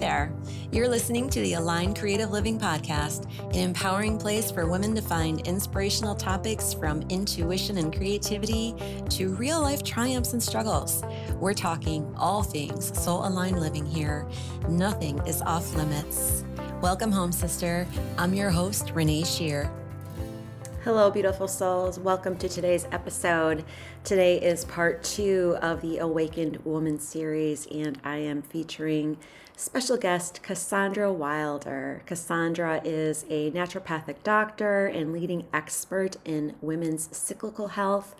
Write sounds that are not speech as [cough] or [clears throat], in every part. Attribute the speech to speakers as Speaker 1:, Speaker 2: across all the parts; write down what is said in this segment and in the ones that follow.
Speaker 1: there. You're listening to the Aligned Creative Living Podcast, an empowering place for women to find inspirational topics from intuition and creativity to real life triumphs and struggles. We're talking all things soul aligned living here. Nothing is off limits. Welcome home, sister. I'm your host, Renee Shear.
Speaker 2: Hello, beautiful souls. Welcome to today's episode. Today is part two of the Awakened Woman series, and I am featuring special guest Cassandra Wilder. Cassandra is a naturopathic doctor and leading expert in women's cyclical health.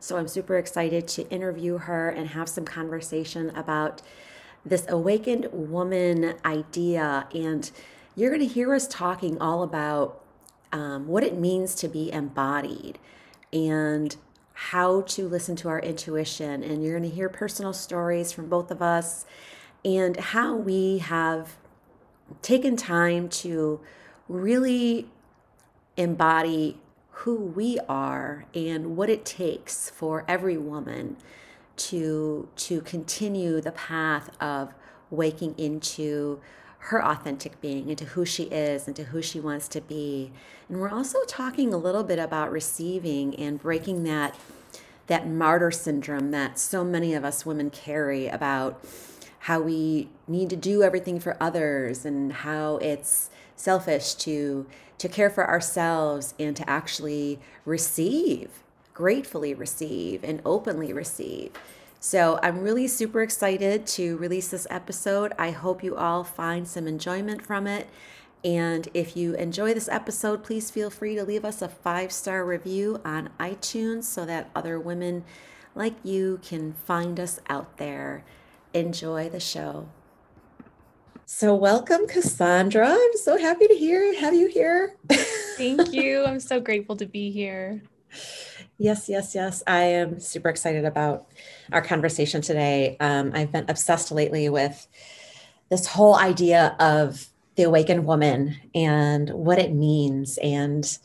Speaker 2: So I'm super excited to interview her and have some conversation about this awakened woman idea. And you're going to hear us talking all about um, what it means to be embodied and how to listen to our intuition. And you're going to hear personal stories from both of us and how we have taken time to really embody who we are and what it takes for every woman to to continue the path of waking into her authentic being, into who she is, into who she wants to be. And we're also talking a little bit about receiving and breaking that that martyr syndrome that so many of us women carry about how we need to do everything for others and how it's selfish to to care for ourselves and to actually receive gratefully receive and openly receive so I'm really super excited to release this episode. I hope you all find some enjoyment from it. And if you enjoy this episode, please feel free to leave us a five star review on iTunes so that other women like you can find us out there. Enjoy the show. So, welcome, Cassandra. I'm so happy to hear have you here.
Speaker 3: Thank [laughs] you. I'm so grateful to be here.
Speaker 2: Yes, yes, yes. I am super excited about our conversation today. Um, I've been obsessed lately with this whole idea of the awakened woman and what it means and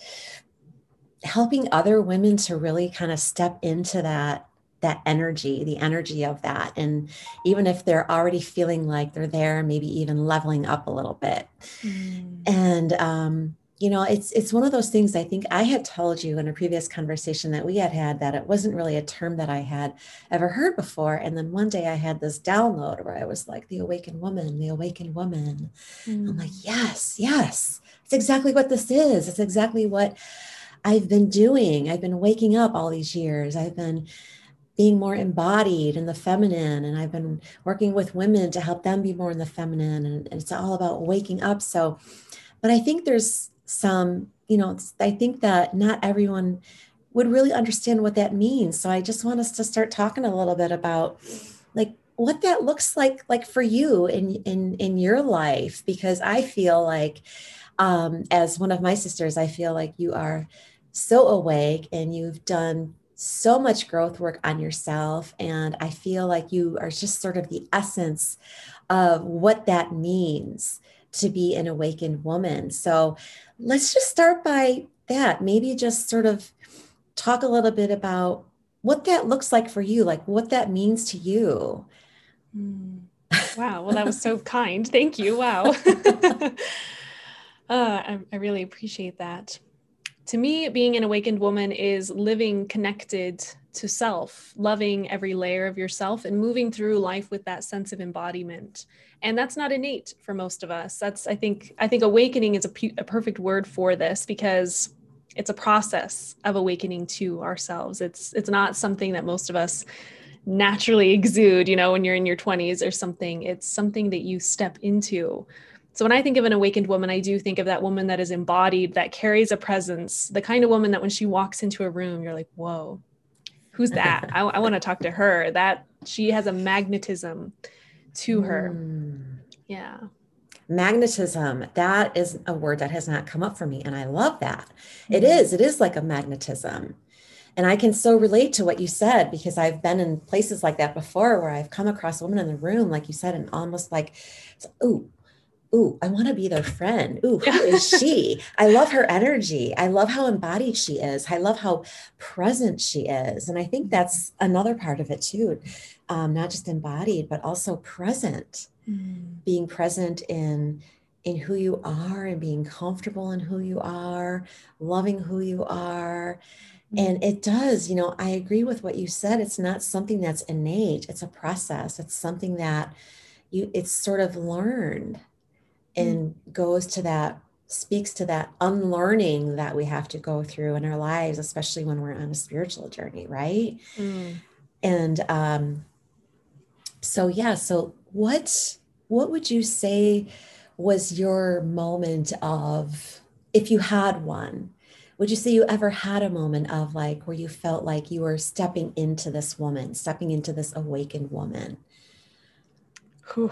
Speaker 2: helping other women to really kind of step into that that energy the energy of that. And even if they're already feeling like they're there maybe even leveling up a little bit. Mm. and um you know it's it's one of those things i think i had told you in a previous conversation that we had had that it wasn't really a term that i had ever heard before. And then one day i had this download where i was like the awakened woman the awakened woman. Mm. i'm like yes yes. It's exactly what this is. It's exactly what i've been doing. I've been waking up all these years. I've been being more embodied in the feminine and i've been working with women to help them be more in the feminine and it's all about waking up so but i think there's some, you know, I think that not everyone would really understand what that means. So I just want us to start talking a little bit about like what that looks like like for you in in in your life because I feel like um as one of my sisters I feel like you are so awake and you've done so much growth work on yourself and I feel like you are just sort of the essence of what that means to be an awakened woman. So let's just start by that. Maybe just sort of talk a little bit about what that looks like for you, like what that means to you.
Speaker 3: Mm. Wow. Well, that was so [laughs] kind. Thank you. Wow. [laughs] uh, I, I really appreciate that. To me, being an awakened woman is living connected to self, loving every layer of yourself, and moving through life with that sense of embodiment. And that's not innate for most of us. That's i think i think awakening is a, a perfect word for this because it's a process of awakening to ourselves. It's it's not something that most of us naturally [laughs] exude you know when you're in your 20s or something. It's something that you step into so when i think of an awakened woman i do think of that woman that is embodied that carries a presence the kind of woman that when she walks into a room you're like whoa who's that [laughs] i, I want to talk to her that she has a magnetism to her. Mm. Yeah.
Speaker 2: Magnetism, that is a word that has not come up for me. And I love that. Mm. It is, it is like a magnetism. And I can so relate to what you said because I've been in places like that before where I've come across a woman in the room, like you said, and almost like, ooh, ooh, I want to be their friend. Ooh, who is she? [laughs] I love her energy. I love how embodied she is. I love how present she is. And I think that's another part of it too um, not just embodied, but also present. mm. being present in in who you are and being comfortable in who you are, loving who you are. And it does, you know, I agree with what you said. It's not something that's innate, it's a process. It's something that you it's sort of learned. And mm. goes to that speaks to that unlearning that we have to go through in our lives, especially when we're on a spiritual journey, right? Mm. And um, so yeah, so what what would you say was your moment of if you had one? Would you say you ever had a moment of like where you felt like you were stepping into this woman, stepping into this awakened woman?
Speaker 3: Whew.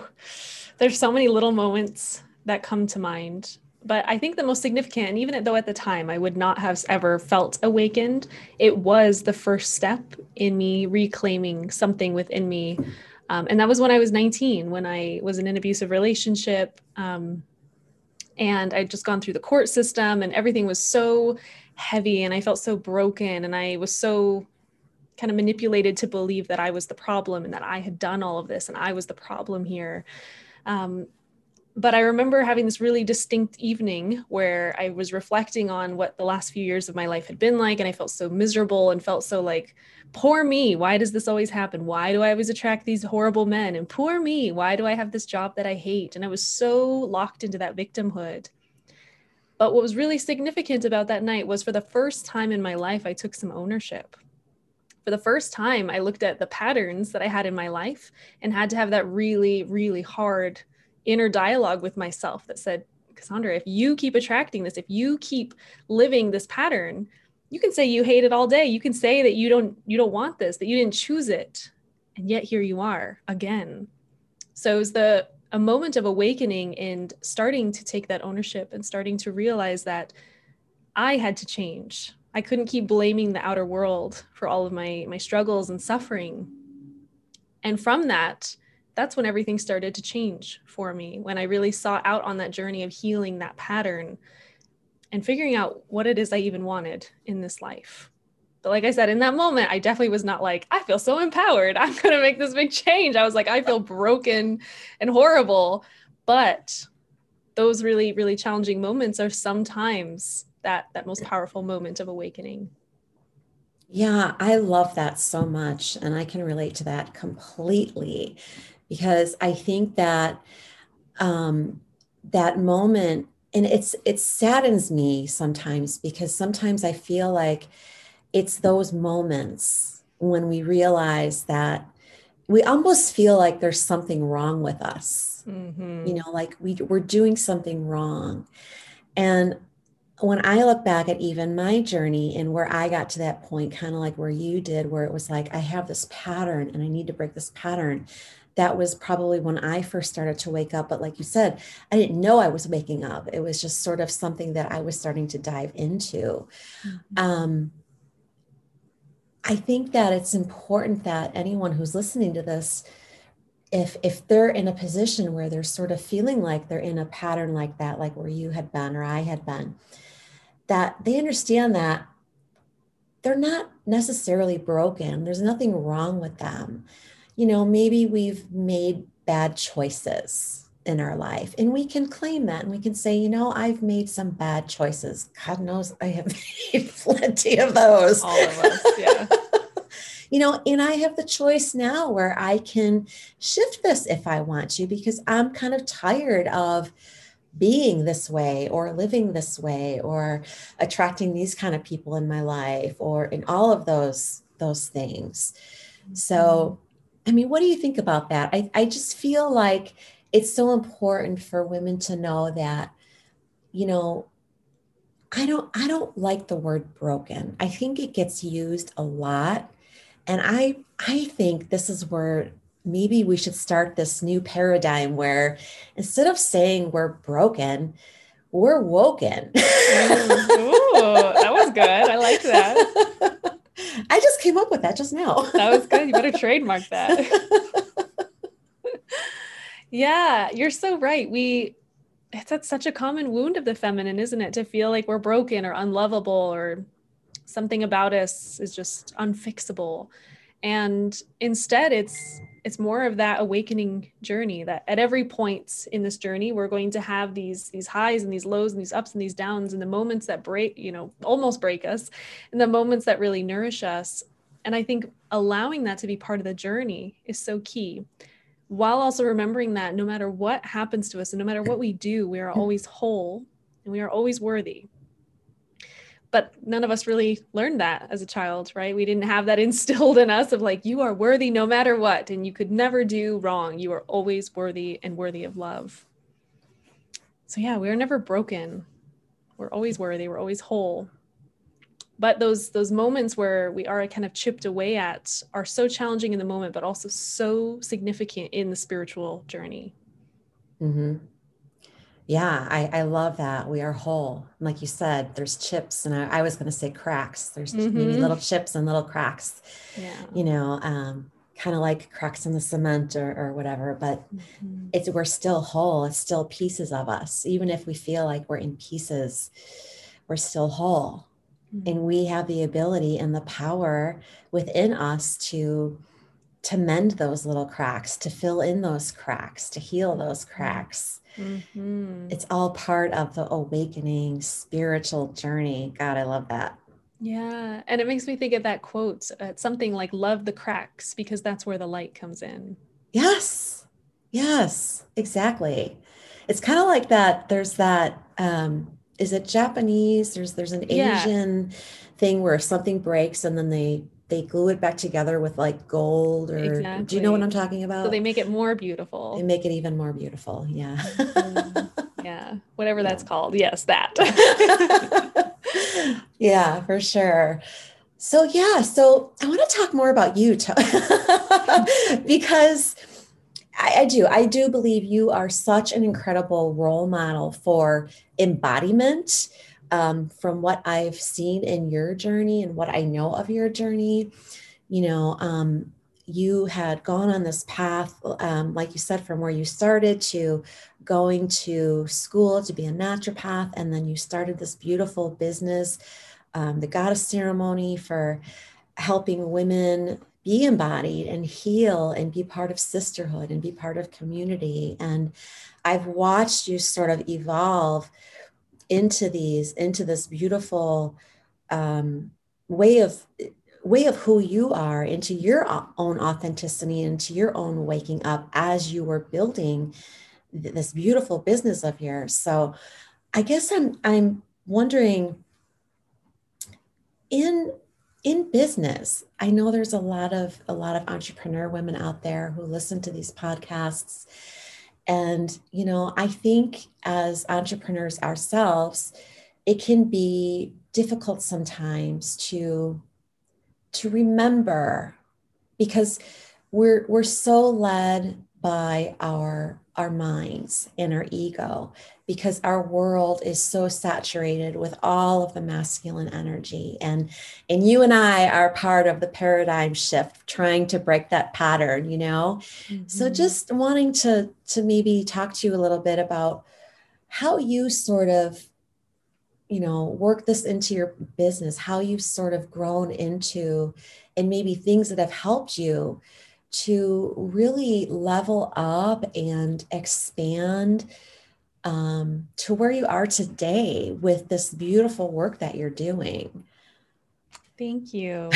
Speaker 3: There's so many little moments that come to mind but I think the most significant, and even though at the time I would not have ever felt awakened, it was the first step in me reclaiming something within me. Um, and that was when I was 19, when I was in an abusive relationship. Um, and I'd just gone through the court system, and everything was so heavy, and I felt so broken, and I was so kind of manipulated to believe that I was the problem and that I had done all of this and I was the problem here. Um, but I remember having this really distinct evening where I was reflecting on what the last few years of my life had been like. And I felt so miserable and felt so like, poor me. Why does this always happen? Why do I always attract these horrible men? And poor me. Why do I have this job that I hate? And I was so locked into that victimhood. But what was really significant about that night was for the first time in my life, I took some ownership. For the first time, I looked at the patterns that I had in my life and had to have that really, really hard inner dialogue with myself that said, Cassandra, if you keep attracting this, if you keep living this pattern, you can say you hate it all day. You can say that you don't you don't want this, that you didn't choose it. And yet here you are again. So it was the a moment of awakening and starting to take that ownership and starting to realize that I had to change. I couldn't keep blaming the outer world for all of my my struggles and suffering. And from that, that's when everything started to change for me when i really saw out on that journey of healing that pattern and figuring out what it is i even wanted in this life. But like i said in that moment i definitely was not like i feel so empowered. I'm going to make this big change. I was like i feel broken and horrible. But those really really challenging moments are sometimes that that most powerful moment of awakening.
Speaker 2: Yeah, I love that so much. And I can relate to that completely because I think that um, that moment, and it's it saddens me sometimes because sometimes I feel like it's those moments when we realize that we almost feel like there's something wrong with us. Mm-hmm. You know, like we we're doing something wrong, and when I look back at even my journey and where I got to that point, kind of like where you did, where it was like, I have this pattern and I need to break this pattern that was probably when I first started to wake up. But like you said, I didn't know I was waking up. It was just sort of something that I was starting to dive into. Mm-hmm. Um, I think that it's important that anyone who's listening to this, if if they're in a position where they're sort of feeling like they're in a pattern like that, like where you had been or I had been, that they understand that they're not necessarily broken. There's nothing wrong with them you know, maybe we've made bad choices in our life and we can claim that and we can say you know i've made some bad choices. God knows i have [laughs] made plenty of those. All of us yeah. [laughs] You know and i have the choice now where i can shift this if i want to because i'm kind of tired of being this way or living this way or attracting these kind of people in my life or in all of those those things. So mm-hmm. I mean, what do you think about that? I, I just feel like it's so important for women to know that, you know, I don't I don't like the word broken. I think it gets used a lot. And I I think this is where maybe we should start this new paradigm where instead of saying we're broken, we're woken.
Speaker 3: Mm, ooh, that was good. I like that. [laughs]
Speaker 2: I just came up with that just now. [laughs]
Speaker 3: that was good. You better trademark that. [laughs] yeah, you're so right. We it's that's such a common wound of the feminine, isn't it? To feel like we're broken or unlovable or something about us is just unfixable. And instead it's it's more of that awakening journey that at every point in this journey we're going to have these these highs and these lows and these ups and these downs and the moments that break you know almost break us and the moments that really nourish us. And i think allowing that to be part of the journey is so key while also remembering that no matter what happens to us and no matter what we do we are always whole and we are always worthy but none of us really learned that as a child right? We didn't have that [laughs] instilled in us of like you are worthy no matter what and you could never do wrong. You are always worthy and worthy of love. So yeah we are never broken. We're always worthy. We're always whole. But those those moments where we are kind of chipped away at are so challenging in the moment but also so significant in the spiritual journey.
Speaker 2: Mm-hmm. Yeah, I, I love that. We are whole. Like you said, there's chips, and I, I was going to say cracks. There's mm-hmm. maybe little chips and little cracks. Yeah. You know, um, kind of like cracks in the cement or, or whatever. But mm-hmm. it's we're still whole. It's still pieces of us, even if we feel like we're in pieces. We're still whole, mm-hmm. and we have the ability and the power within us to to mend those little cracks, to fill in those cracks, to heal those cracks Mm-hmm. It's all part of the awakening spiritual journey. God, I love that.
Speaker 3: Yeah. And it makes me think of that quote. Uh, something like, love the cracks because that's where the light comes in.
Speaker 2: Yes. Yes, exactly. It's kind of like that. There's that, um, is it Japanese? There's there's an Asian yeah. thing where if something breaks and then they they glue it back together with like gold or exactly. do you know what I'm talking about?
Speaker 3: So they make it more beautiful.
Speaker 2: They make it even more beautiful. Yeah.
Speaker 3: Mm-hmm. yeah. Whatever that's called. Yes, that. [laughs]
Speaker 2: yeah, for sure. So yeah, so I want to talk more about you [laughs] because I, I do. I do believe you are such an incredible role model for embodiment um, from what I've seen in your journey and what I know of your journey, you know, um, you had gone on this path, um, like you said, from where you started to going to school to be a naturopath, and then you started this beautiful business, um, the goddess ceremony for helping women be embodied and heal and be part of sisterhood and be part of community. And I've watched you sort of evolve into these into this beautiful um, way of way of who you are into your own authenticity into your own waking up as you were building this beautiful business of yours. So i guess i'm i'm wondering in in business i know there's a lot of a lot of entrepreneur women out there who listen to these podcasts and, you know, I think as entrepreneurs ourselves, it can be difficult sometimes to to remember because we're we're so led by our our minds and our ego because our world is so saturated with all of the masculine energy and and you and I are part of the paradigm shift trying to break that pattern you know mm-hmm. so just wanting to to maybe talk to you a little bit about how you sort of you know work this into your business how you've sort of grown into and maybe things that have helped you to really level up and expand um, to where you are today with this beautiful work that you're doing.
Speaker 3: Thank you.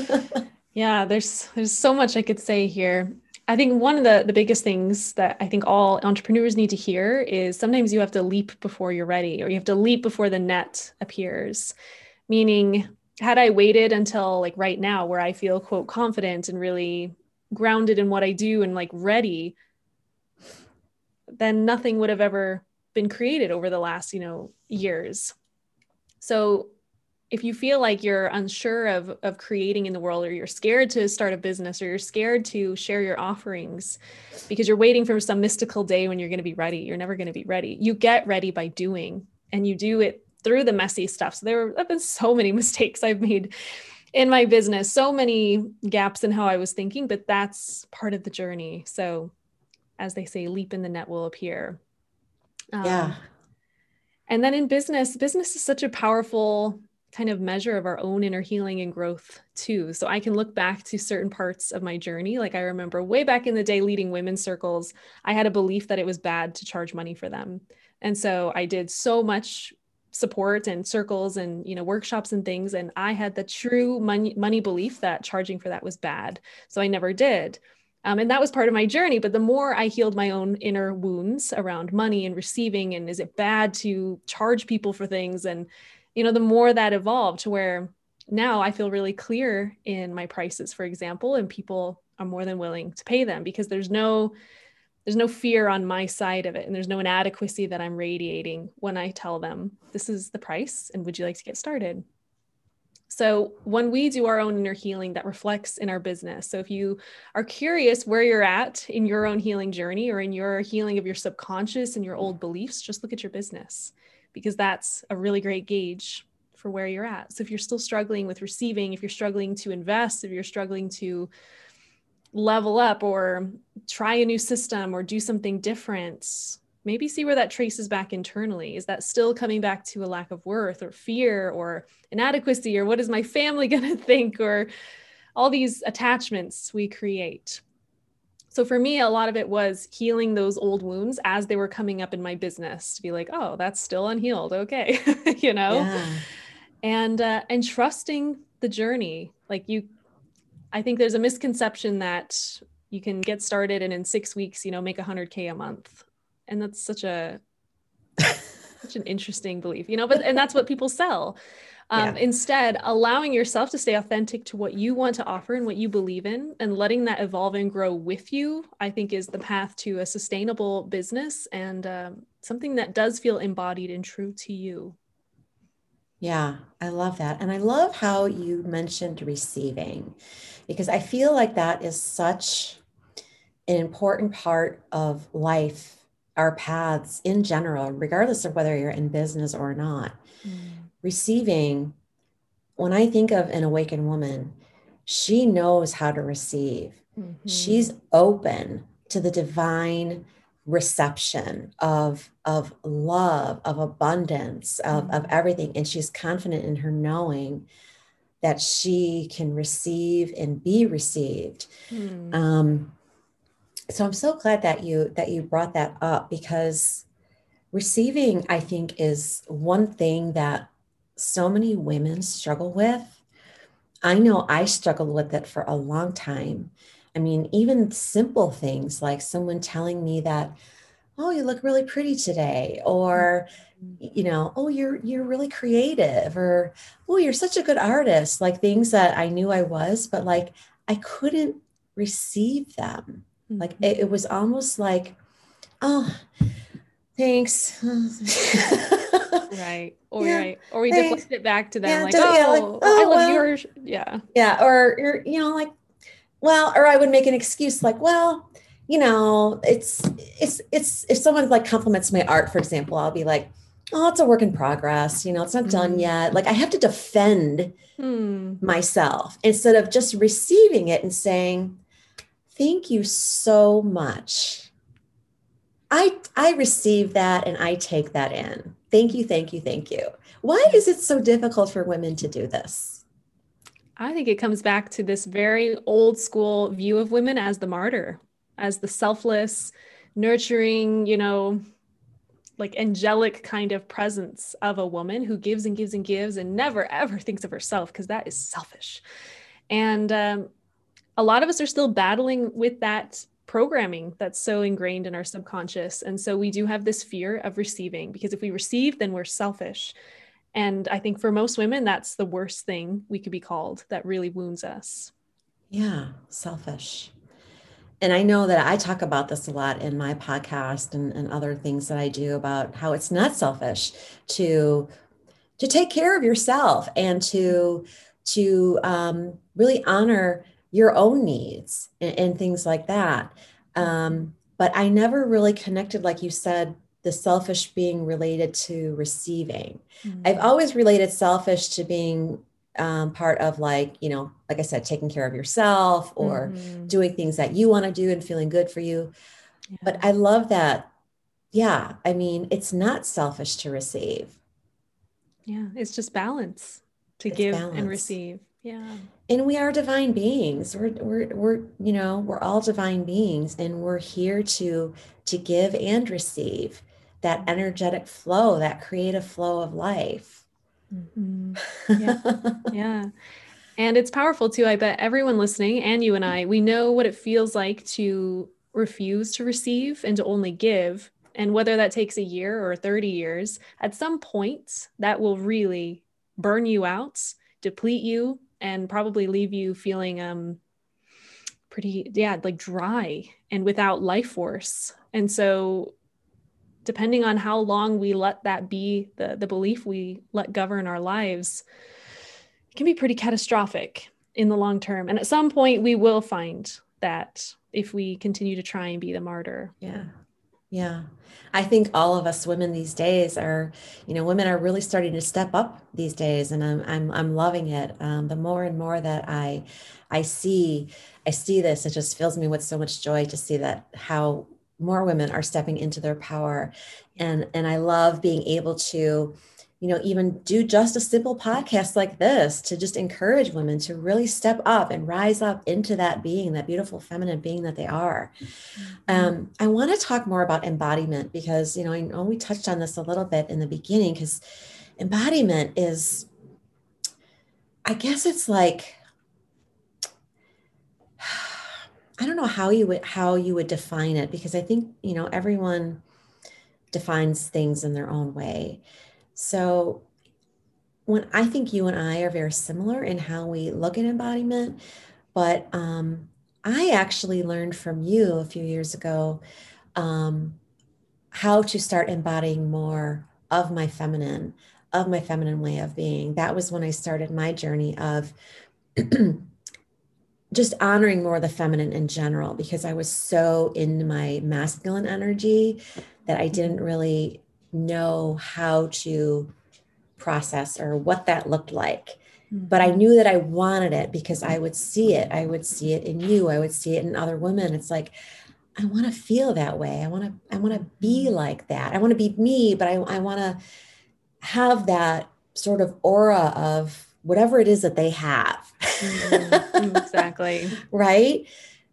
Speaker 3: [laughs] yeah, there's there's so much I could say here. I think one of the, the biggest things that I think all entrepreneurs need to hear is sometimes you have to leap before you're ready, or you have to leap before the net appears. Meaning, had I waited until like right now, where I feel quote confident and really grounded in what I do and like ready, then nothing would have ever been created over the last, you know, years. So if you feel like you're unsure of of creating in the world or you're scared to start a business or you're scared to share your offerings because you're waiting for some mystical day when you're going to be ready you're never going to be ready you get ready by doing and you do it through the messy stuff so there have been so many [laughs] mistakes i've made in my business so many gaps in how i was thinking but that's part of the journey so as they say leap in the net will appear
Speaker 2: um, yeah
Speaker 3: and then in business business is such a powerful kind of measure of our own inner healing and growth too. So I can look back to certain parts of my journey. Like I remember way back in the day leading women's circles, I had a belief that it was bad to charge money for them. And so I did so much support and circles and you know workshops and things and i had the true money money belief that charging for that was bad so i never did um, and that was part of my journey but the more i healed my own inner wounds around money and receiving and is it bad to charge people for things? And you know the more that evolved to where now i feel really clear in my prices for example and people are more than willing to pay them because there's no there's no fear on my side of it and there's no inadequacy that i'm radiating when i tell them this is the price and would you like to get started so when we do our own inner healing that reflects in our business. So if you are curious where you're at in your own healing journey or in your healing of your subconscious and your old beliefs just look at your business because that's a really great gauge for where you're at. So if you're still struggling with receiving if you're struggling to invest if you're struggling to level up or try a new system or do something different maybe see where that traces back internally. Is that still coming back to a lack of worth or fear or inadequacy or what is my family [laughs] going to think or all these attachments we create? So for me a lot of it was healing those old wounds as they were coming up in my business to be like oh that's still unhealed. Okay. [laughs] You know? Yeah. and uh, and trusting the journey. Like you I think there's a misconception that you can get started and in six weeks, you know, make a hundred K a month. And that's such a such an interesting belief, you know, but and that's what people sell. Um, yeah. Instead, allowing yourself to stay authentic to what you want to offer and what you believe in, and letting that evolve and grow with you, I think is the path to a sustainable business and um, something that does feel embodied and true to you.
Speaker 2: Yeah, I love that. And I love how you mentioned receiving because I feel like that is such an important part of life, our paths in general, regardless of whether you're in business or not. Mm. Receiving, when I think of an awakened woman, she knows how to receive. Mm-hmm. She's open to the divine reception of of love of abundance of, of mm-hmm. everything and she's confident in her knowing that she can receive and be received. Mm. Um, so I'm so glad that you that you brought that up because receiving, I think, is one thing that so many women struggle with. I know I struggled with it for a long time. I mean, even simple things like someone telling me that, oh, you look really pretty today, or you know oh you're you're really creative or oh you're such a good artist like things that i knew i was but like i couldn't receive them mm-hmm. like it, it, was almost like oh thanks [laughs]
Speaker 3: right or yeah, right or we deflect it back to them yeah, like, oh, yeah, like, oh, oh i love well, yours yeah
Speaker 2: yeah or you're you know like well or i would make an excuse like well you know it's it's it's if someone like compliments my art for example i'll be like oh, it's a work in progress. You know, it's not done mm. yet. Like I have to defend mm. myself instead of just receiving it and saying, thank you so much. I, I receive that and I take that in. Thank you, thank you, thank you. Why is it so difficult for women to do this?
Speaker 3: I think it comes back to this very old school view of women as the martyr, as the selfless, nurturing, you know, like angelic kind of presence of a woman who gives and gives and gives and never ever thinks of herself because that is selfish and um, a lot of us are still battling with that programming that's so ingrained in our subconscious. And so we do have this fear of receiving because if we receive then we're selfish. And i think for most women that's the worst thing we could be called that really wounds us.
Speaker 2: Yeah selfish. And I know that I talk about this a lot in my podcast and, and other things that I do about how it's not selfish to to take care of yourself and to to um, really honor your own needs and, and things like that. Um, but I never really connected, like you said, the selfish being related to receiving. Mm-hmm. I've always related selfish to being um, part of like you know like i said taking care of yourself or mm-hmm. doing things that you want to do and feeling good for you yeah. but i love that yeah i mean it's not selfish to receive
Speaker 3: yeah it's just balance to it's give balance. and receive. Yeah.
Speaker 2: And we are divine beings. We're, we're, we're, you know, we're all divine beings and we're here to, to give and receive that energetic flow, that creative flow of life.
Speaker 3: Mm-hmm. Yeah. [laughs] yeah. And it's powerful too. I bet everyone listening and you and I, we know what it feels like to refuse to receive and to only give. And whether that takes a year or 30 years, at some point that will really burn you out, deplete you, and probably leave you feeling um pretty yeah, like dry and without life force. And so depending on how long we let that be the the belief we let govern our lives, it can be pretty catastrophic in the long term. And at some point we will find that if we continue to try and be the martyr.
Speaker 2: Yeah. Yeah. I think all of us women these days are, you know, women are really starting to step up these days, and I'm I'm I'm loving it. Um, the more and more that I I see I see this, it just fills me with so much joy to see that how more women are stepping into their power, and and I love being able to you know, even do just a simple podcast like this to just encourage women to really step up and rise up into that being, that beautiful feminine being that they are. Mm-hmm. Um, I want to talk more about embodiment because, you know, I know we touched on this a little bit in the beginning because embodiment is, I guess it's like, [sighs] I don't know how you would how you would define it because I think you know everyone defines things in their own way. So when I think you and I are very similar in how we look at embodiment, but um, I actually learned from you a few years ago um, how to start embodying more of my feminine, of my feminine way of being. That was when I started my journey of [clears throat] just honoring more the feminine in general because I was so in my masculine energy that I didn't really know how to process or what that looked like. Mm-hmm. But I knew that I wanted it because I would see it. I would see it in you. I would see it in other women. It's like, I want to feel that way. I want to, I want to be mm-hmm. like that. I want to be me, but I, I want to have that sort of aura of whatever it is that they have.
Speaker 3: mm-hmm. Exactly. [laughs]
Speaker 2: right.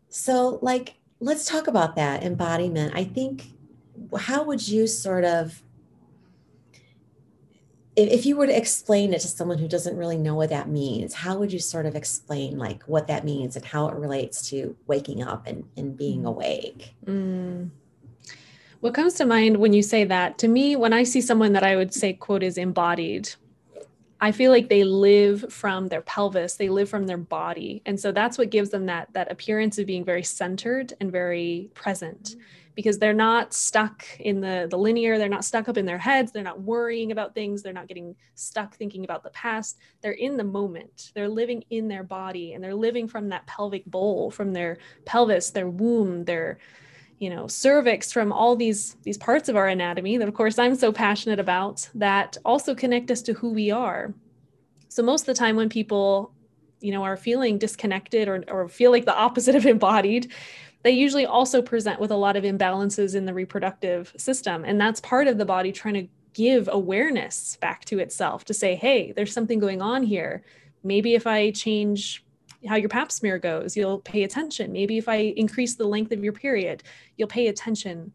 Speaker 2: So, like, let's talk about that embodiment. I think, how would you sort of if you were to explain it to someone who doesn't really know what that means how would you sort of explain like what that means and how it relates to waking up and, and being mm. awake mm.
Speaker 3: what comes to mind when you say that to me when i see someone that i would say quote is embodied i feel like they live from their pelvis they live from their body and so that's what gives them that that appearance of being very centered and very present mm because they're not stuck in the the linear they're not stuck up in their heads they're not worrying about things they're not getting stuck thinking about the past. They're in the moment. They're living in their body and they're living from that pelvic bowl from their pelvis their womb their you know cervix from all these these parts of our anatomy that of course i'm so passionate about that also connect us to who we are. So most of the time when people you know are feeling disconnected or, or feel like the opposite of [laughs] embodied they usually also present with a lot of imbalances in the reproductive system. And that's part of the body trying to give awareness back to itself to say, hey, there's something going on here. Maybe if I change how your pap smear goes, you'll pay attention. Maybe if I increase the length of your period, you'll pay attention.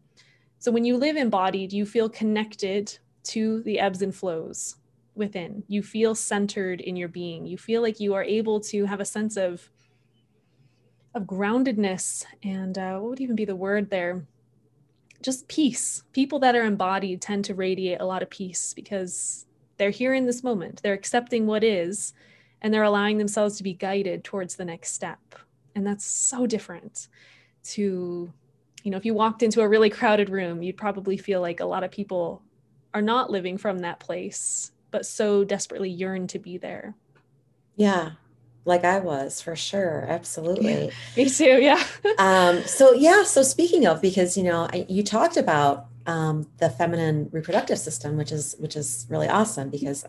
Speaker 3: So when you live embodied, you feel connected to the ebbs and flows within. You feel centered in your being. You feel like you are able to have a sense of of groundedness and uh, what would even be the word there? Just peace. People that are embodied tend to radiate a lot of peace because they're here in this moment. They're accepting what is and they're allowing themselves to be guided towards the next step. And that's so different to, you know, if you walked into a really crowded room, you'd probably feel like a lot of people are not living from that place, but so desperately yearn to be there.
Speaker 2: Yeah, like I was for sure. Absolutely.
Speaker 3: Yeah, [laughs] me too. Yeah. [laughs]
Speaker 2: um, so yeah. So speaking of, because, you know, I, you talked about um, the feminine reproductive system, which is, which is really awesome because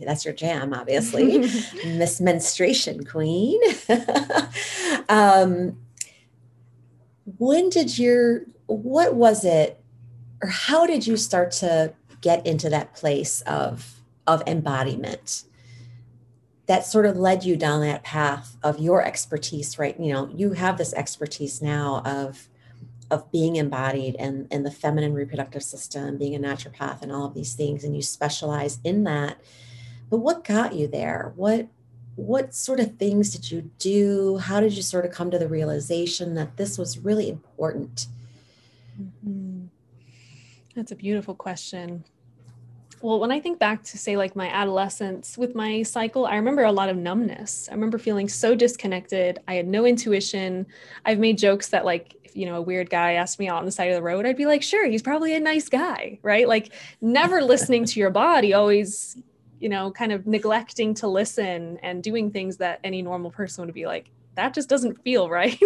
Speaker 2: that's your jam, obviously [laughs] Miss menstruation queen. um, when did your, what was it, or how did you start to get into that place of, of embodiment? That sort of led you down that path of your expertise right? You know you have this expertise now of of being embodied and and the feminine reproductive system being a naturopath and all of these things and you specialize in that. But what got you there? What what sort of things did you do? How did you sort of come to the realization that this was really important?
Speaker 3: Mm-hmm. that's a beautiful question well, when I think back to say like my adolescence with my cycle, I remember a lot of numbness. I remember feeling so disconnected. I had no intuition. I've made jokes that like if you know a weird guy asked me out on the side of the road, I'd be like, "Sure, he's probably a nice guy." Right? Like never listening to your body, always you know, kind of neglecting to listen and doing things that any normal person would be like, that just doesn't feel right.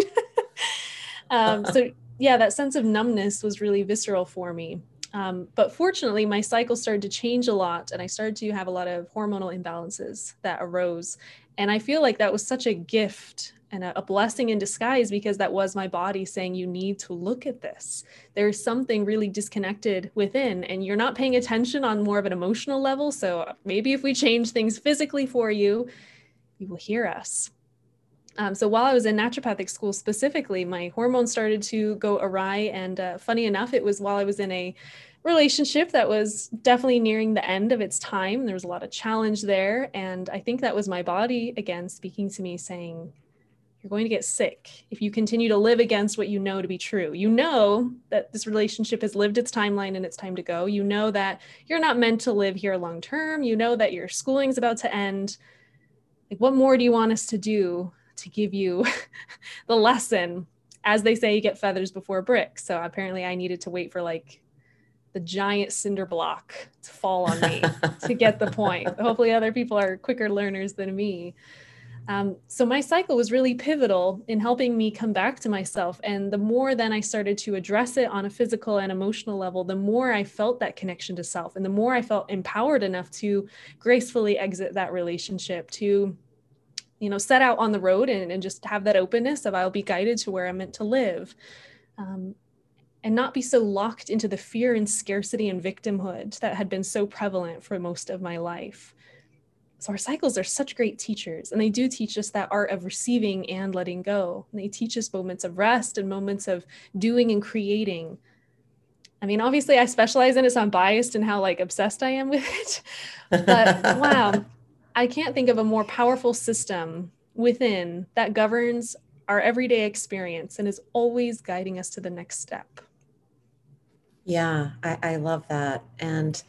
Speaker 3: [laughs] um, so yeah, that sense of numbness was really visceral for me. Um, but fortunately, my cycle started to change a lot, and I started to have a lot of hormonal imbalances that arose. And I feel like that was such a gift and a, a, blessing in disguise because that was my body saying, You need to look at this. There's something really disconnected within, and you're not paying attention on more of an emotional level. So maybe if we change things physically for you, you will hear us. Um, so while I was in naturopathic school specifically, my hormones started to go awry. And uh, funny enough, it was while I was in a relationship that was definitely nearing the end of its time. There was a lot of challenge there. And I think that was my body again speaking to me saying, You're going to get sick if you continue to live against what you know to be true. You know that this relationship has lived its timeline and it's time to go. You know that you're not meant to live here long term. You know that your schooling is about to end. Like, what more do you want us to do to give you [laughs] the lesson. As they say, you get feathers before bricks. So apparently, I needed to wait for like the giant cinder block to fall on me to [laughs] get the point. Hopefully, other people are quicker learners than me. Um, so my cycle was really pivotal in helping me come back to myself. And the more then I started to address it on a physical and emotional level, the more I felt that connection to self, and the more I felt empowered enough to gracefully exit that relationship, to you know set out on the road and, and just have that openness of i'll be guided to where i'm meant to live. Um, and not be so locked into the fear and scarcity and victimhood that had been so prevalent for most of my life. So our cycles are such great teachers and they do teach us that art of receiving and letting go. And they teach us moments of rest and moments of doing and creating. I mean, obviously, I specialize in it, so I'm biased in how like obsessed I am with it. [laughs] But wow, I can't think of a more powerful system within that governs our everyday experience and is always guiding us to the next step.
Speaker 2: Yeah, I, I love that. And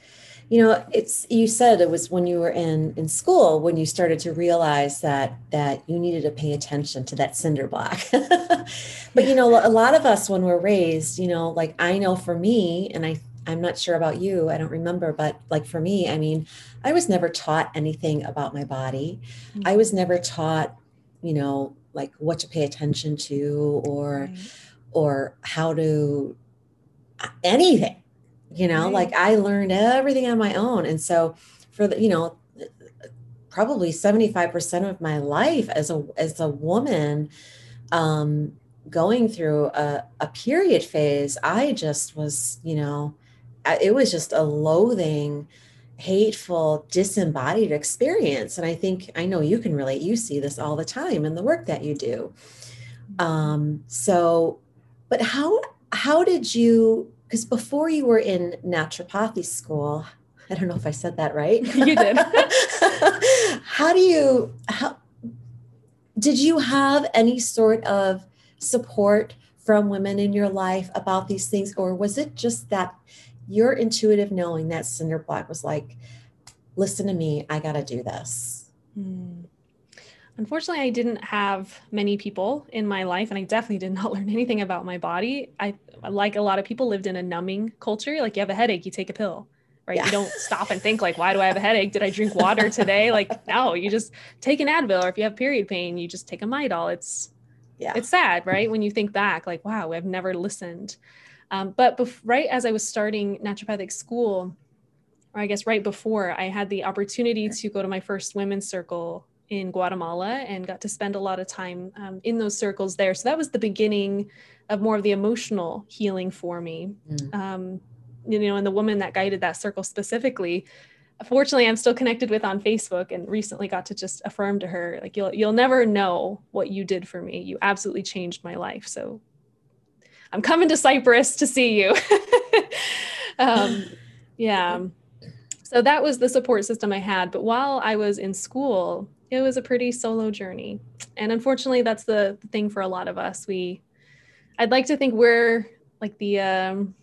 Speaker 2: you know, it's you said it was when you were in in school when you started to realize that that you needed to pay attention to that cinder block. [laughs] but you know, a lot of us when we're raised, you know, like I know for me, and I I'm not sure about you, I don't remember, but like for me, I mean, I was never taught anything about my body. Mm-hmm. I was never taught, you know, like what to pay attention to or right. or how to uh, anything. You know, right. like I learned everything on my own. And so for the, you know, probably 75% of my life as a as a woman um going through a, a period phase, I just was, you know, it was just a loathing hateful disembodied experience. And i think i know you can relate you see this all the time in the work that you do. Um so but how how did you because before you were in naturopathy school i don't know if i said that right. [laughs]
Speaker 3: You did. [laughs]
Speaker 2: How do you how did you have any sort of support from women in your life about these things or was it just that your intuitive knowing that cinder block was like, listen to me, I got to do this? Hmm.
Speaker 3: Unfortunately, I didn't have many people in my life, and I definitely did not [laughs] learn anything about my body. I, like a lot of people, lived in a numbing culture. Like, you have a headache, you take a pill, right? Yeah. You don't stop and think, like, why do I have a headache? Did I drink water today? [laughs] like, no, you just take an Advil, or if you have period pain, you just take a Midol. It's, yeah, it's sad, right? When you think back, like, wow, I've never listened. Um, but bef- right as I was starting naturopathic school, or I guess right before, I had the opportunity to go to my first women's circle in Guatemala and got to spend a lot of time um, in those circles there. So that was the beginning of more of the emotional healing for me. Mm. Um, you know, and the woman that guided that circle specifically, fortunately I'm still connected with on Facebook and recently got to just affirm to her like you'll you'll never know what you did for me. You absolutely changed my life. So I'm coming to Cyprus to see you. [laughs] um, yeah. So that was the support system I had. But while I was in school, it was a pretty solo journey. And unfortunately, that's the, thing for a lot of us. We, I'd like to think we're like the, um,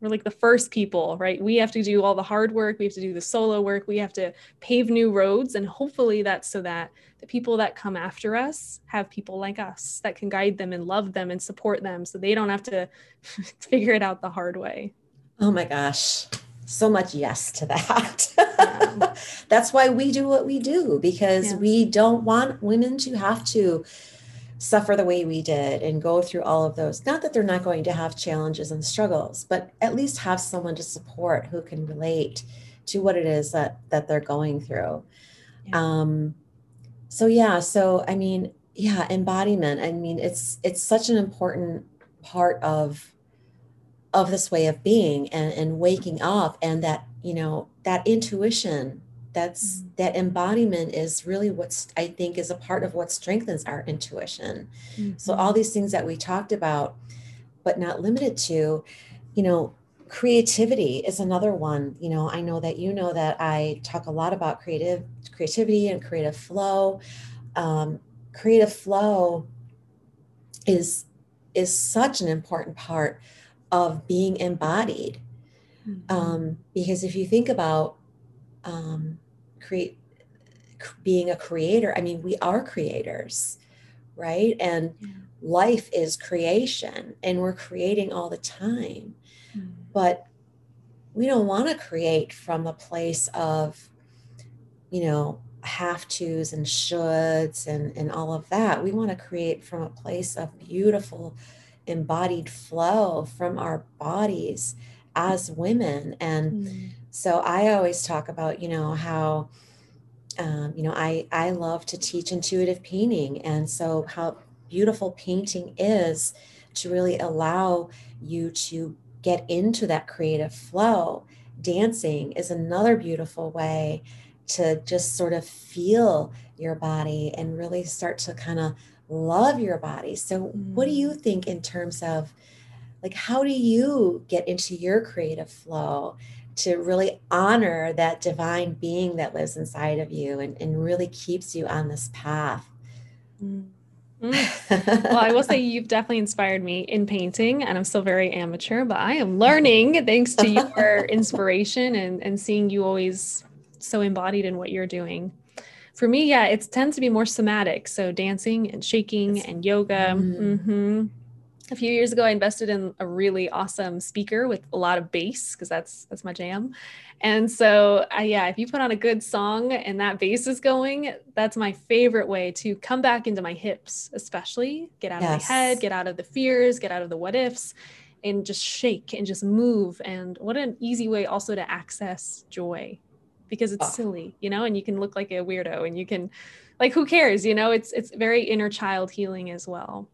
Speaker 3: we're like the first people, right? We have to do all the hard work. We have to do the solo work. We have to pave new roads. And hopefully that's so that the people that come after us have people like us that can guide them and love them and support them so they don't have to [laughs] figure it out the hard way.
Speaker 2: Oh my gosh. So much yes to that. [laughs] That's why we do what we do because yeah. we don't want women to have to suffer the way we did and go through all of those. Not that they're not going to have challenges and struggles, but at least have someone to support who can relate to what it is that that they're going through. Yeah. Um, so yeah, so I mean, yeah, embodiment. I mean, it's it's such an important part of of this way of being and, and waking up and that you know that intuition that's mm-hmm. that embodiment is really what's i think is a part of what strengthens our intuition mm-hmm. so all these things that we talked about but not limited to you know creativity is another one you know i know that you know that i talk a lot about creative creativity and creative flow um, creative flow is is such an important part of being embodied. Mm-hmm. Um, because if you think about um, create being a creator, I mean, we are creators, right? And yeah. life is creation, and we're creating all the time. Mm-hmm. But we don't want to create from a place of, you know, have tos and shoulds and, and all of that. We want to create from a place of beautiful embodied flow from our bodies as women. And mm. So I always talk about, you know, how, um, you know, I, I love to teach intuitive painting. And so how beautiful painting is to really allow you to get into that creative flow. Dancing is another beautiful way to just sort of feel your body and really start to kind of love your body. So, what do you mm. think in terms of like how do you get into your creative flow to really honor that divine being that lives inside of you and, and really keeps you on this path?
Speaker 3: Mm. Mm. well, I will say you've definitely inspired me in painting, and I'm still very amateur, but I am learning thanks to your [laughs] inspiration and, and seeing you always so embodied in what you're doing for me, yeah, it tends to be more somatic. So dancing and shaking and yoga. Mm-hmm. Mm-hmm. A few years ago, I invested in a really awesome speaker with a lot of bass because that's that's my jam. And so, uh, yeah, if you put on a good song and that bass is going, that's my favorite way to come back into my hips, especially get out yes. of my head, get out of the fears, get out of the what ifs, and just shake and just move. And what an easy way also to access joy because it's oh. silly, you know, and you can look like a weirdo and you can like who cares, you know? It's it's very inner child healing as well.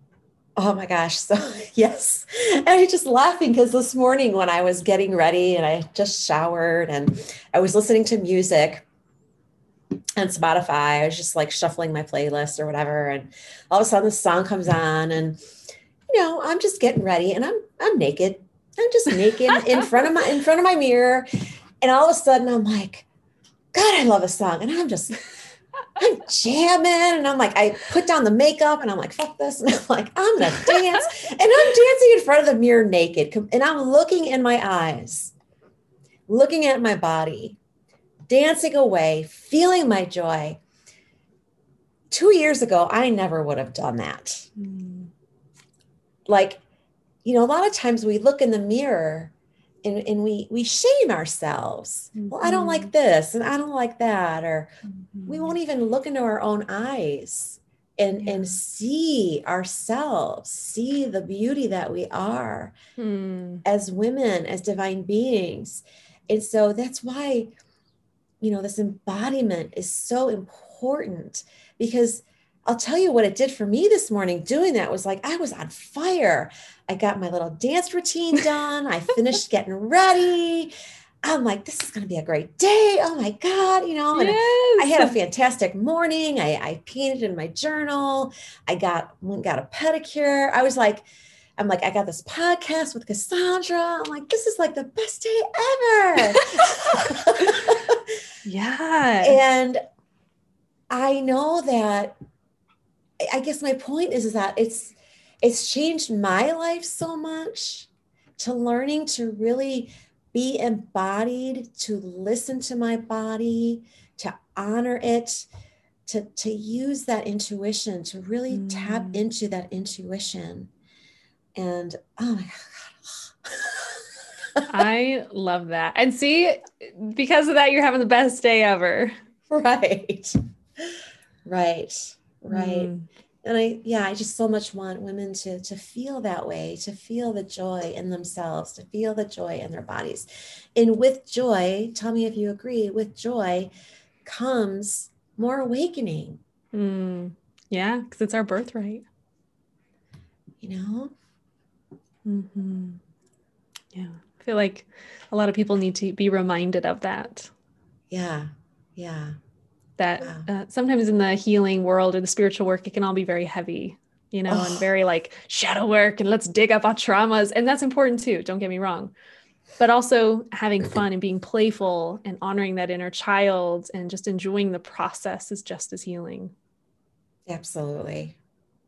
Speaker 2: Oh my gosh. So, [laughs] yes. And I was just laughing because this morning when I was getting ready and I just showered and I was listening to music and Spotify, I was just like shuffling my playlist or whatever. And all of a sudden the song comes on and, you know, I'm just getting ready and I'm, I'm naked. I'm just naked [laughs] in front of my, in front of my mirror. And all of a sudden I'm like, God, I love a song. And I'm just, I'm jamming. And I'm like, I put down the makeup and I'm like, fuck this. [laughs] And I'm like, I'm going to dance. and I'm dancing in front of the mirror naked. And I'm looking in my eyes, looking at my body, dancing away, feeling my joy. Two years ago, I never would have done that. Mm. Like, you know, a lot of times we look in the mirror and, and we we shame ourselves mm-hmm. well i don't like mm-hmm. this and i don't like that or mm-hmm. we won't even look into our own eyes and yeah. and see ourselves see the beauty that we are mm. as women as divine beings and so that's why you know this embodiment is so important because I'll tell you what it did for me this morning doing that was like I was on fire. I got my little dance routine [laughs] done. I finished getting ready. I'm like, this is going to be a great day. Oh my God, you know, and
Speaker 3: yes.
Speaker 2: I had a fantastic morning. I, I painted in my journal. I got, went, got a pedicure. I was like, I'm like, I got this podcast with Cassandra. I'm like, this is like the best day
Speaker 3: ever. [laughs] [laughs] yeah.
Speaker 2: And I know that I guess my point is, is that it's it's changed my life so much to learning to really be embodied, to listen to my body, to honor it, to, to use that intuition, to really mm. tap into that intuition. And oh my
Speaker 3: God. [laughs] I love that. And see, because of that, you're having the best day ever.
Speaker 2: Right. Right. Right. Mm. And i yeah i just so much want women to to feel that way to feel the joy in themselves to feel the joy in their bodies. And with joy tell me if you agree with joy comes more awakening.
Speaker 3: Mm, yeah because it's our birthright.
Speaker 2: You know?
Speaker 3: Mm-hmm. yeah. I feel like a lot of people need to be reminded of that.
Speaker 2: Yeah. Yeah
Speaker 3: that uh, sometimes in the healing world or the spiritual work, it can all be very heavy, you know, oh. and very like shadow work and let's dig up our traumas. And that's important too. Don't get me wrong. But also having [clears throat] fun and being playful and honoring that inner child and just enjoying the process is just as healing.
Speaker 2: Absolutely.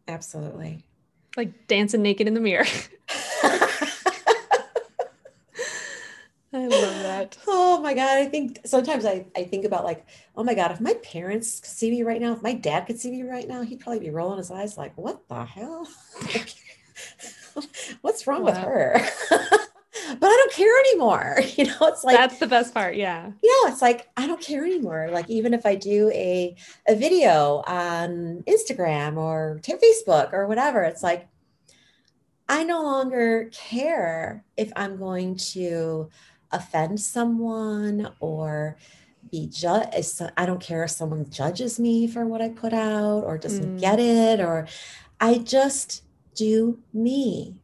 Speaker 2: Absolutely.
Speaker 3: Like dancing naked in the mirror. [laughs] I love that.
Speaker 2: Oh my God. I think sometimes I, I think about like, oh my God, if my parents could see me right now, if my dad could see me right now, he'd probably be rolling his eyes like, what the hell? [laughs] [laughs] What's wrong wow. with her? [laughs] but I don't care anymore. You know, it's like
Speaker 3: that's the best part. Yeah.
Speaker 2: Yeah. It's like I don't care anymore. Like even if I do a a video on Instagram or Facebook or whatever, it's like I no longer care if I'm going to offend someone or be judged. I don't care if someone judges me for what I put out or doesn't mm. get it, or I just do me.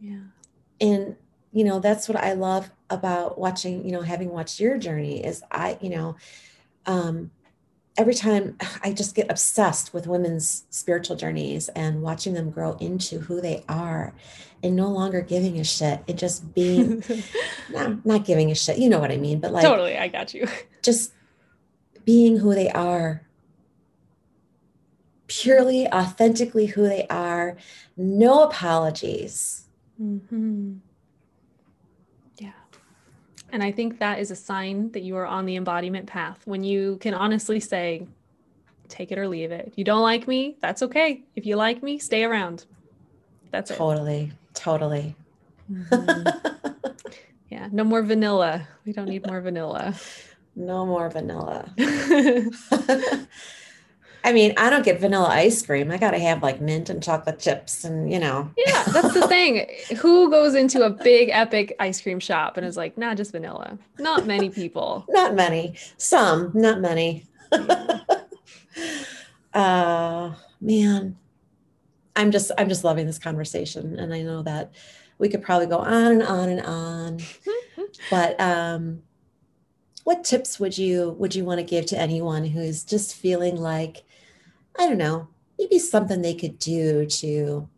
Speaker 3: Yeah.
Speaker 2: And, you know, that's what I love about watching, you know, having watched your journey is I, you know, um, every time [sighs] I just get obsessed with women's spiritual journeys and watching them grow into who they are and no longer giving a shit and just being [laughs] not, not giving a shit. You know what I mean? But like
Speaker 3: totally, I got you.
Speaker 2: Just being who they are. Purely, authentically who they are, no apologies.
Speaker 3: Mm-hmm. And I think that is a sign that you are on the embodiment path when you can honestly say, take it or leave it. If you don't like me, that's okay. If you like me, stay around. That's
Speaker 2: totally,
Speaker 3: it.
Speaker 2: Totally.
Speaker 3: Mm-hmm. [laughs] yeah. No more vanilla. We don't need more vanilla.
Speaker 2: No more vanilla. [laughs] I mean, I don't get vanilla ice cream. I got to have like mint and chocolate chips and, you know.
Speaker 3: Yeah, that's the thing. Who goes into a big epic ice cream shop and is like, nah, just vanilla? Not many people. [laughs]
Speaker 2: not many. Some, not many. [laughs] uh man. I'm just I'm just loving this conversation and I know that we could probably go on and on and on. [laughs] but um what tips would you would you want to give to anyone who's just feeling like I don't know, maybe something they could do to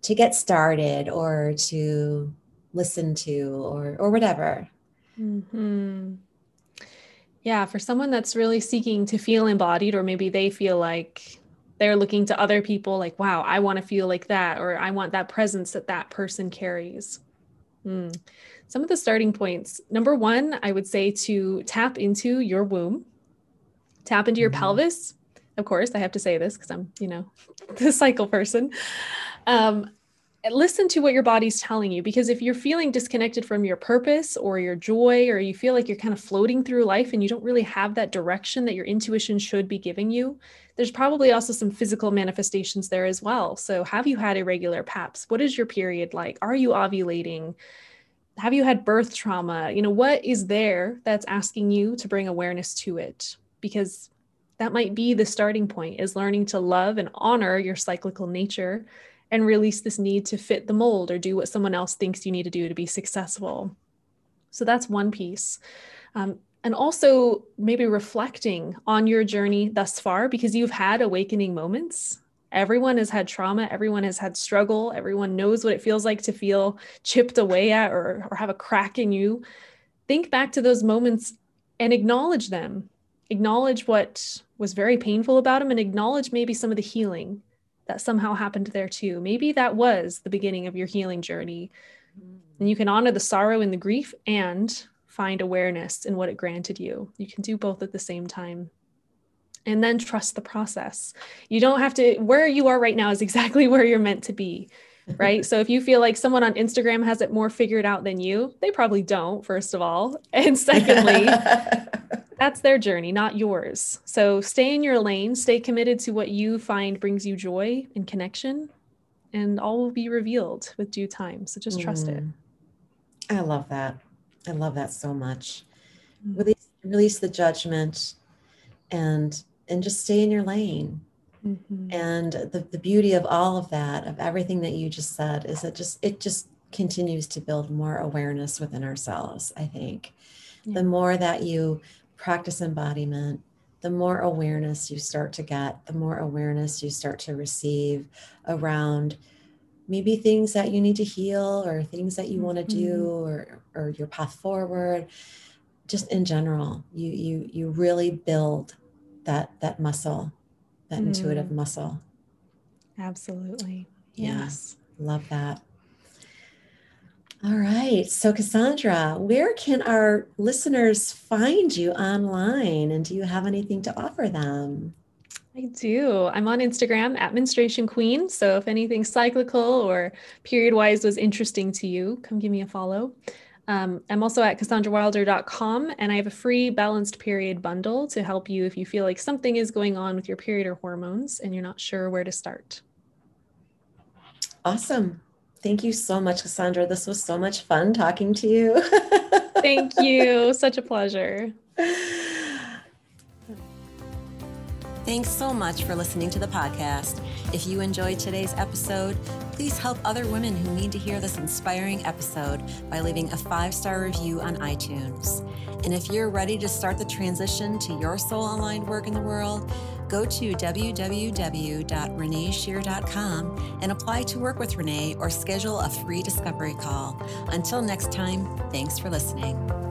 Speaker 2: to get started or to listen to or or whatever.
Speaker 3: Mm-hmm. Yeah, for someone that's really seeking to feel embodied, or maybe they feel like they're looking to other people, like, wow, I want to feel like that, or I want that presence that that person carries. Mm. Some of the starting points. Number one, I would say to tap into your womb, tap into your mm-hmm. pelvis, of course, I have to say this because I'm, you know, [laughs] the cycle person. Um, listen to what your body's telling you because if you're feeling disconnected from your purpose or your joy, or you feel like you're kind of floating through life and you don't really have that direction that your intuition should be giving you, there's probably also some physical manifestations there as well. So, have you had irregular PAPS? What is your period like? Are you ovulating? Have you had birth trauma? You know, what is there that's asking you to bring awareness to it? Because that might be the starting point is learning to love and honor your cyclical nature and release this need to fit the mold or do what someone else thinks you need to do to be successful So that's one piece. Um, and also maybe reflecting on your journey thus far because you've had awakening moments. Everyone has had trauma, everyone has had struggle, everyone knows what it feels like to feel chipped away at or, or have a crack in you. Think back to those moments and acknowledge them. Acknowledge what was very painful about him and acknowledge maybe some of the healing that somehow happened there too. Maybe that was the beginning of your healing journey. And you can honor the sorrow and the grief and find awareness in what it granted you. You can do both at the same time. And then trust the process. You don't have to, where you are right now is [laughs] exactly where you're meant to be. Right. so if you feel like someone on Instagram has it more figured out than you, they probably don't, first of all. And [laughs] secondly, that's their journey, not yours. So stay in your lane, stay committed to what you find brings you joy and connection, and all will be revealed with due time. So just trust mm. it.
Speaker 2: I love that. I love that so much. Mm. Release, release the judgment and and just stay in your lane. Mm-hmm. And the, the beauty of all of that, of everything that you just said, is that just it just continues to build more awareness within ourselves, I think. Yeah. The more that you practice embodiment, the more awareness you start to get, the more awareness you start to receive around maybe things that you need to heal or things that you want to do mm-hmm. or, or your path forward. Just in general you you you really build that that muscle that mm. intuitive muscle.
Speaker 3: Absolutely.
Speaker 2: Yes. Love that all right. So, Cassandra, where can our listeners find you online? And do you have anything to offer them?
Speaker 3: I do. I'm on Instagram at menstruation queen. So, if anything cyclical or period wise was interesting to you, come give me a follow. Um, I'm also at cassandrawilder.com and I have a free balanced period bundle to help you if you feel like something is going on with your period or hormones and you're not sure where to start.
Speaker 2: Awesome. Thank you so much, Cassandra. This was so much fun talking to you. [laughs]
Speaker 3: Thank you. Such a pleasure.
Speaker 1: Thanks so much for listening to the podcast. If you enjoyed today's episode, please help other women who need to hear this inspiring episode by leaving a five star review on iTunes. And if you're ready to start the transition to your soul aligned work in the world, go to www.reneeshear.com and apply to work with Renee or schedule a free discovery call. Until next time, thanks for listening.